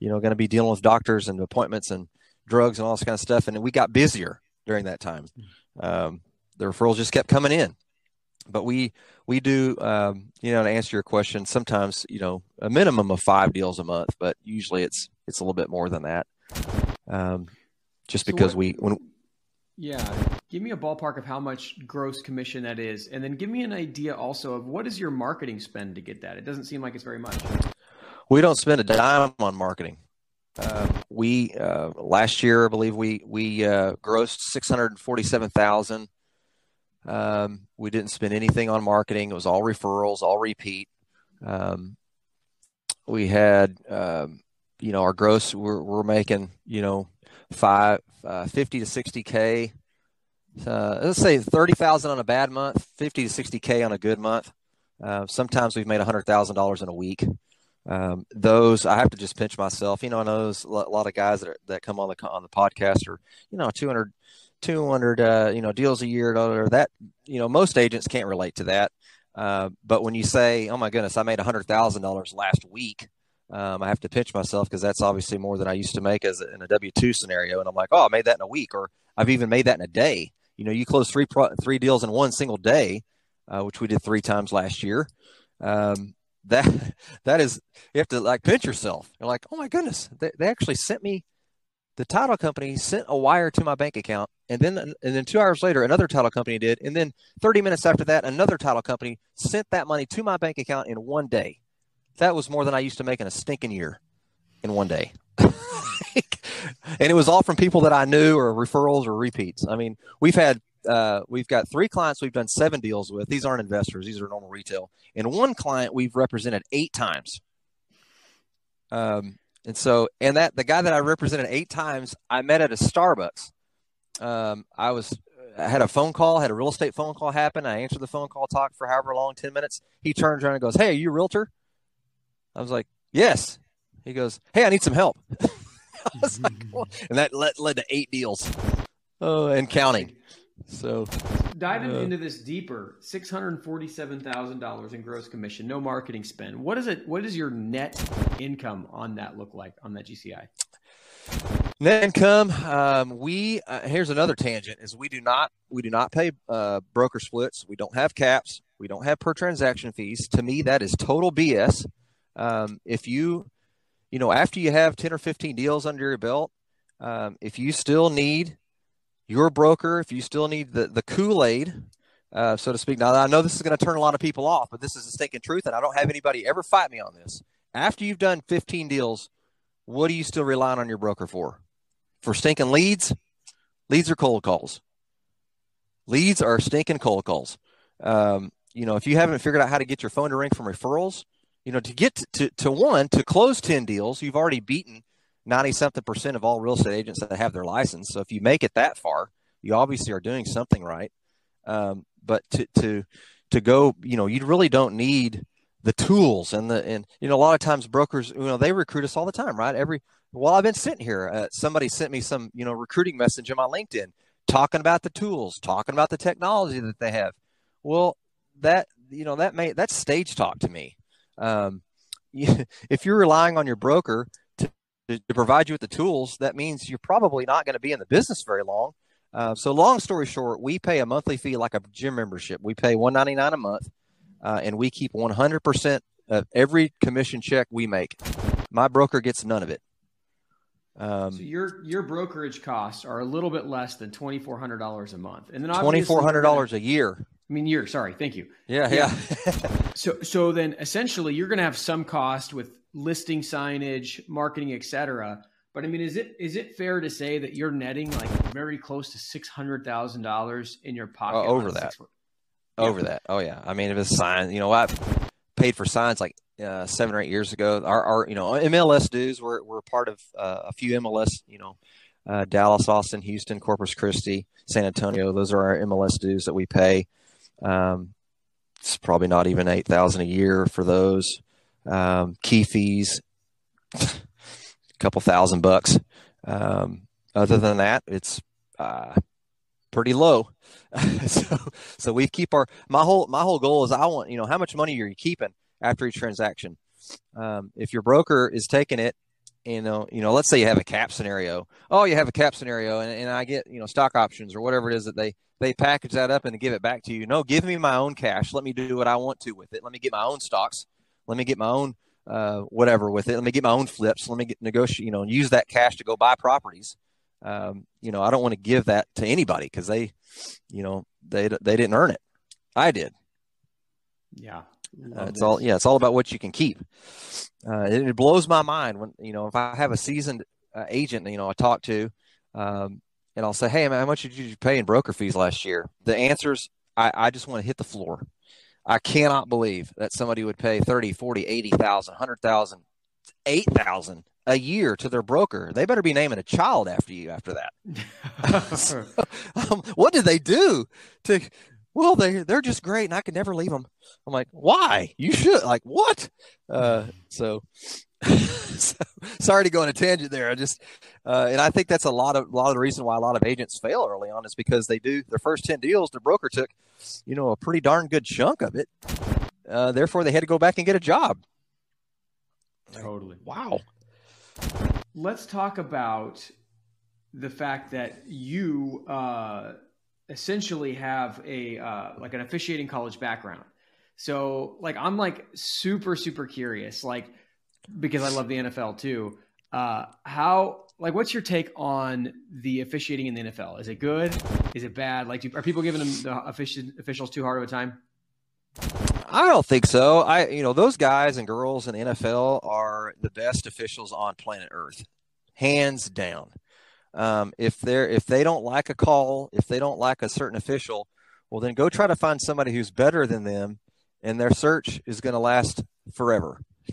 you know going to be dealing with doctors and appointments and drugs and all this kind of stuff, and we got busier during that time. Um, the referrals just kept coming in, but we we do um, you know to answer your question sometimes you know a minimum of five deals a month but usually it's it's a little bit more than that. Um, just so because what, we when yeah give me a ballpark of how much gross commission that is and then give me an idea also of what is your marketing spend to get that it doesn't seem like it's very much we don't spend a dime on marketing uh, we uh, last year i believe we we uh, grossed 647000 um, we didn't spend anything on marketing. It was all referrals, all repeat. Um, we had, um, you know, our gross, we're, we're making, you know, five, uh, 50 to 60 K. Uh, let's say 30,000 on a bad month, 50 to 60 K on a good month. Uh, sometimes we've made $100,000 in a week. Um, those I have to just pinch myself. You know, I know there's a lot of guys that are, that come on the on the podcast are you know 200, 200 uh, you know deals a year or that you know most agents can't relate to that. Uh, but when you say, "Oh my goodness, I made hundred thousand dollars last week," um, I have to pinch myself because that's obviously more than I used to make as a, in a W two scenario. And I'm like, "Oh, I made that in a week," or I've even made that in a day. You know, you close three pro- three deals in one single day, uh, which we did three times last year. Um, that that is you have to like pinch yourself. You're like, oh my goodness, they, they actually sent me the title company sent a wire to my bank account and then and then two hours later another title company did and then 30 minutes after that another title company sent that money to my bank account in one day that was more than i used to make in a stinking year in one day and it was all from people that i knew or referrals or repeats i mean we've had uh, we've got three clients we've done seven deals with. These aren't investors; these are normal retail. And one client we've represented eight times. Um, and so, and that the guy that I represented eight times, I met at a Starbucks. Um, I was I had a phone call, had a real estate phone call happen. I answered the phone call, talked for however long, ten minutes. He turns around and goes, "Hey, are you a realtor?" I was like, "Yes." He goes, "Hey, I need some help." I was like, and that led, led to eight deals, oh, and counting. So diving uh, into this deeper, six hundred forty-seven thousand dollars in gross commission, no marketing spend. What is it? What does your net income on that look like on that GCI? Net income. Um, we uh, here's another tangent: is we do not we do not pay uh, broker splits. We don't have caps. We don't have per transaction fees. To me, that is total BS. Um, if you, you know, after you have ten or fifteen deals under your belt, um, if you still need your broker, if you still need the, the Kool Aid, uh, so to speak. Now, I know this is going to turn a lot of people off, but this is the stinking truth, and I don't have anybody ever fight me on this. After you've done 15 deals, what are you still relying on your broker for? For stinking leads? Leads are cold calls. Leads are stinking cold calls. Um, you know, if you haven't figured out how to get your phone to ring from referrals, you know, to get to, to, to one, to close 10 deals, you've already beaten 90 something percent of all real estate agents that have their license. So if you make it that far, you obviously are doing something right. Um, but to, to, to go, you know, you really don't need the tools and the, and, you know, a lot of times brokers, you know, they recruit us all the time, right? Every, while I've been sitting here, uh, somebody sent me some, you know, recruiting message on my LinkedIn talking about the tools, talking about the technology that they have. Well, that, you know, that may, that's stage talk to me. Um, if you're relying on your broker to, to provide you with the tools, that means you're probably not going to be in the business very long. Uh, so, long story short, we pay a monthly fee like a gym membership. We pay one ninety nine a month, uh, and we keep one hundred percent of every commission check we make. My broker gets none of it. Um, so your your brokerage costs are a little bit less than twenty four hundred dollars a month, and then twenty four hundred dollars a year. I mean, year. Sorry, thank you. Yeah, yeah. yeah. so so then essentially, you're going to have some cost with listing signage, marketing, etc. But I mean, is it is it fair to say that you're netting like very close to six hundred thousand dollars in your pocket? Uh, over that. Over that. Oh yeah. I mean, if it's signs, you know, I paid for signs like uh, seven or eight years ago. Our, our you know MLS dues. We're we're part of uh, a few MLS. You know, uh, Dallas, Austin, Houston, Corpus Christi, San Antonio. Those are our MLS dues that we pay. Um, it's probably not even eight thousand a year for those um, key fees, a couple thousand bucks. Um, other than that, it's uh, pretty low. so, so we keep our my whole my whole goal is I want you know how much money are you keeping after each transaction. Um, if your broker is taking it, you know, you know, let's say you have a cap scenario. Oh, you have a cap scenario, and, and I get you know stock options or whatever it is that they they package that up and give it back to you. No, give me my own cash. Let me do what I want to with it. Let me get my own stocks let me get my own uh, whatever with it. Let me get my own flips. Let me get negotiate, you know, and use that cash to go buy properties. Um, you know, I don't want to give that to anybody because they, you know, they they didn't earn it. I did. Yeah, uh, it's all yeah. It's all about what you can keep. Uh, it, it, blows my mind when you know if I have a seasoned uh, agent, you know, I talk to, um, and I'll say, "Hey, man, how much did you pay in broker fees last year?" The answers, I, I just want to hit the floor. I cannot believe that somebody would pay 30, 40, 80,000, 100,000, 8,000 a year to their broker. They better be naming a child after you after that. so, um, what did they do to well, they they're just great, and I could never leave them. I'm like, why? You should like what? Uh, so, so, sorry to go on a tangent there. I just uh, and I think that's a lot of a lot of the reason why a lot of agents fail early on is because they do their first ten deals. The broker took, you know, a pretty darn good chunk of it. Uh, therefore, they had to go back and get a job. Totally. Wow. Let's talk about the fact that you uh, essentially have a uh, like an officiating college background. So like I'm like super super curious like because I love the NFL too. Uh, how like what's your take on the officiating in the NFL? Is it good? Is it bad? Like do, are people giving them the official, officials too hard of a time? I don't think so. I you know those guys and girls in the NFL are the best officials on planet Earth, hands down. Um, if they're if they don't like a call, if they don't like a certain official, well then go try to find somebody who's better than them, and their search is going to last forever.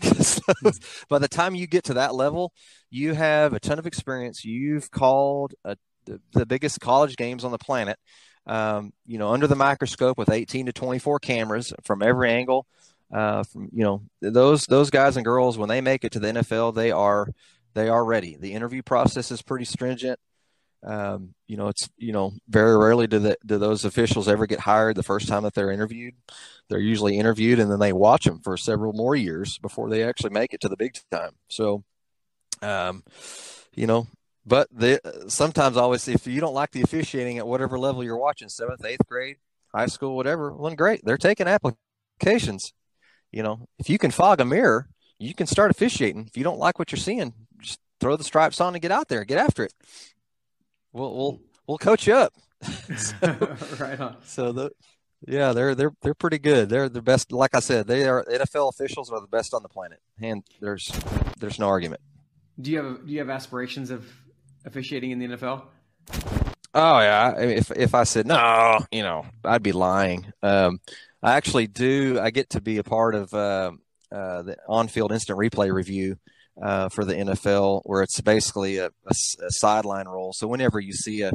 by the time you get to that level, you have a ton of experience. You've called a, the, the biggest college games on the planet. Um, you know, under the microscope with 18 to 24 cameras from every angle. Uh, from, you know, those those guys and girls when they make it to the NFL, they are they are ready. The interview process is pretty stringent. Um, you know, it's you know very rarely do the, do those officials ever get hired the first time that they're interviewed. They're usually interviewed and then they watch them for several more years before they actually make it to the big time. So, um, you know, but the sometimes always if you don't like the officiating at whatever level you're watching, seventh, eighth grade, high school, whatever, well, great, they're taking applications. You know, if you can fog a mirror, you can start officiating. If you don't like what you're seeing, throw the stripes on and get out there, get after it. We'll we'll we'll coach you up. so, right on. So the yeah, they're they're they're pretty good. They're the best. Like I said, they are NFL officials are the best on the planet, and there's there's no argument. Do you have do you have aspirations of officiating in the NFL? Oh yeah. I mean, if if I said no, you know, I'd be lying. Um, I actually do. I get to be a part of uh, uh, the on-field instant replay review uh, for the NFL, where it's basically a, a, a, sideline role. So whenever you see a,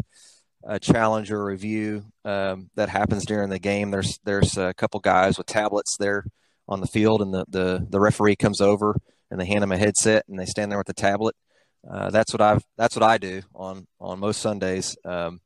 a challenge or review um, that happens during the game, there's there's a couple guys with tablets there on the field, and the, the, the referee comes over and they hand them a headset and they stand there with the tablet. Uh, that's what I've that's what I do on on most Sundays, um,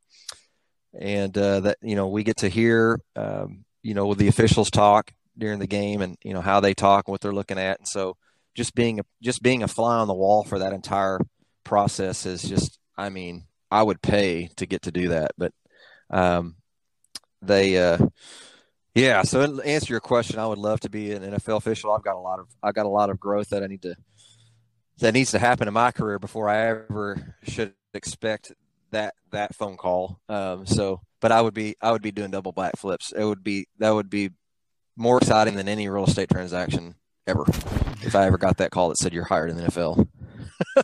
and uh, that you know we get to hear um, you know the officials talk during the game and you know how they talk and what they're looking at, and so just being a just being a fly on the wall for that entire process is just I mean I would pay to get to do that, but um, they uh, yeah. So to answer your question, I would love to be an NFL official. I've got a lot of I've got a lot of growth that I need to that needs to happen in my career before I ever should expect that that phone call. Um, so, but I would be I would be doing double backflips. It would be that would be more exciting than any real estate transaction ever if I ever got that call that said you're hired in the NFL.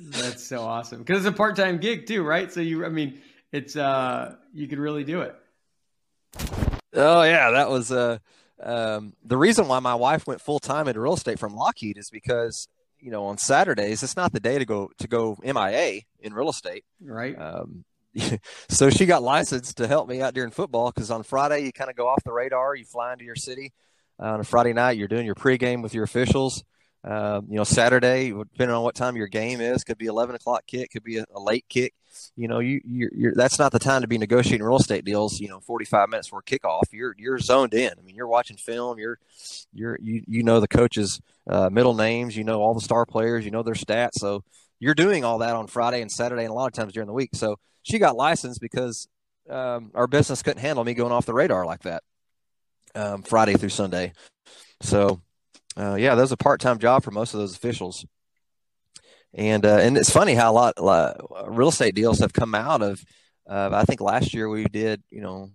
That's so awesome because it's a part time gig too, right? So you, I mean, it's uh, you could really do it. Oh yeah, that was uh, um, the reason why my wife went full time into real estate from Lockheed is because you know on Saturdays it's not the day to go to go MIA in real estate, right? Um, so she got licensed to help me out during football because on Friday you kind of go off the radar, you fly into your city. Uh, on a Friday night, you're doing your pregame with your officials. Um, you know, Saturday, depending on what time your game is, could be 11 o'clock kick, could be a, a late kick. You know, you you're, you're, that's not the time to be negotiating real estate deals. You know, 45 minutes before kickoff, you're you're zoned in. I mean, you're watching film. You're you're you you know the coaches' uh, middle names. You know all the star players. You know their stats. So you're doing all that on Friday and Saturday, and a lot of times during the week. So she got licensed because um, our business couldn't handle me going off the radar like that um, Friday through Sunday. So uh, yeah, that was a part time job for most of those officials. And uh, and it's funny how a lot, a lot real estate deals have come out of. Uh, I think last year we did, you know,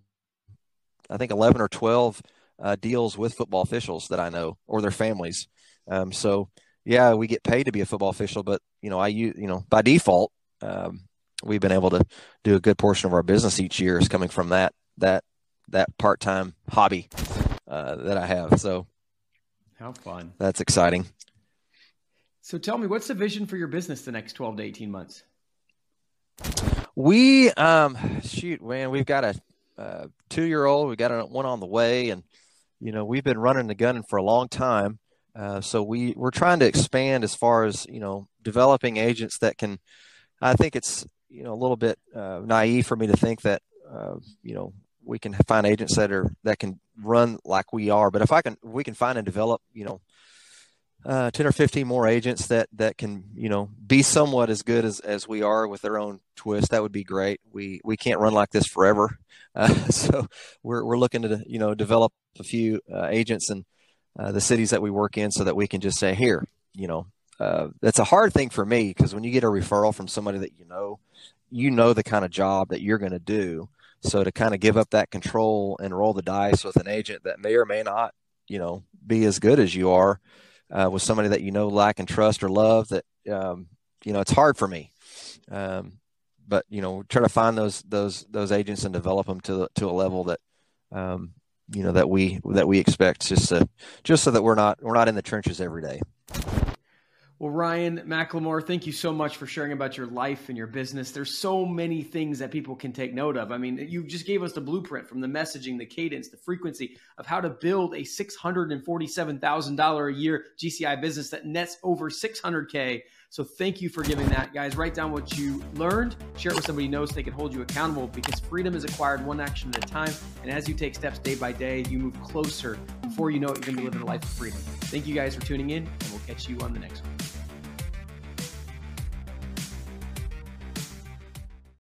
I think eleven or twelve uh, deals with football officials that I know or their families. Um, so yeah, we get paid to be a football official, but you know, I you know by default, um, we've been able to do a good portion of our business each year is coming from that that that part time hobby uh, that I have. So how fun. That's exciting. So tell me, what's the vision for your business the next 12 to 18 months? We, um, shoot, man, we've got a, uh, two year old. We got a, one on the way, and you know we've been running the gun for a long time. Uh, so we we're trying to expand as far as you know developing agents that can. I think it's you know a little bit uh, naive for me to think that uh, you know we can find agents that are that can run like we are. But if I can, we can find and develop you know uh, 10 or 15 more agents that that can you know be somewhat as good as, as we are with their own twist that would be great we we can't run like this forever uh, so we're, we're looking to you know develop a few uh, agents and uh, the cities that we work in so that we can just say here you know uh, that's a hard thing for me because when you get a referral from somebody that you know you know the kind of job that you're going to do so to kind of give up that control and roll the dice with an agent that may or may not you know be as good as you are uh, with somebody that you know like and trust or love that um, you know it's hard for me um, but you know try to find those those those agents and develop them to to a level that um, you know that we that we expect just so just so that we're not we're not in the trenches every day. Well, Ryan McLemore, thank you so much for sharing about your life and your business. There's so many things that people can take note of. I mean, you just gave us the blueprint from the messaging, the cadence, the frequency of how to build a $647,000 a year GCI business that nets over 600K so thank you for giving that, guys. Write down what you learned, share it with somebody who knows so they can hold you accountable because freedom is acquired one action at a time. And as you take steps day by day, you move closer. Before you know it, you're going to be living a life of freedom. Thank you guys for tuning in, and we'll catch you on the next one.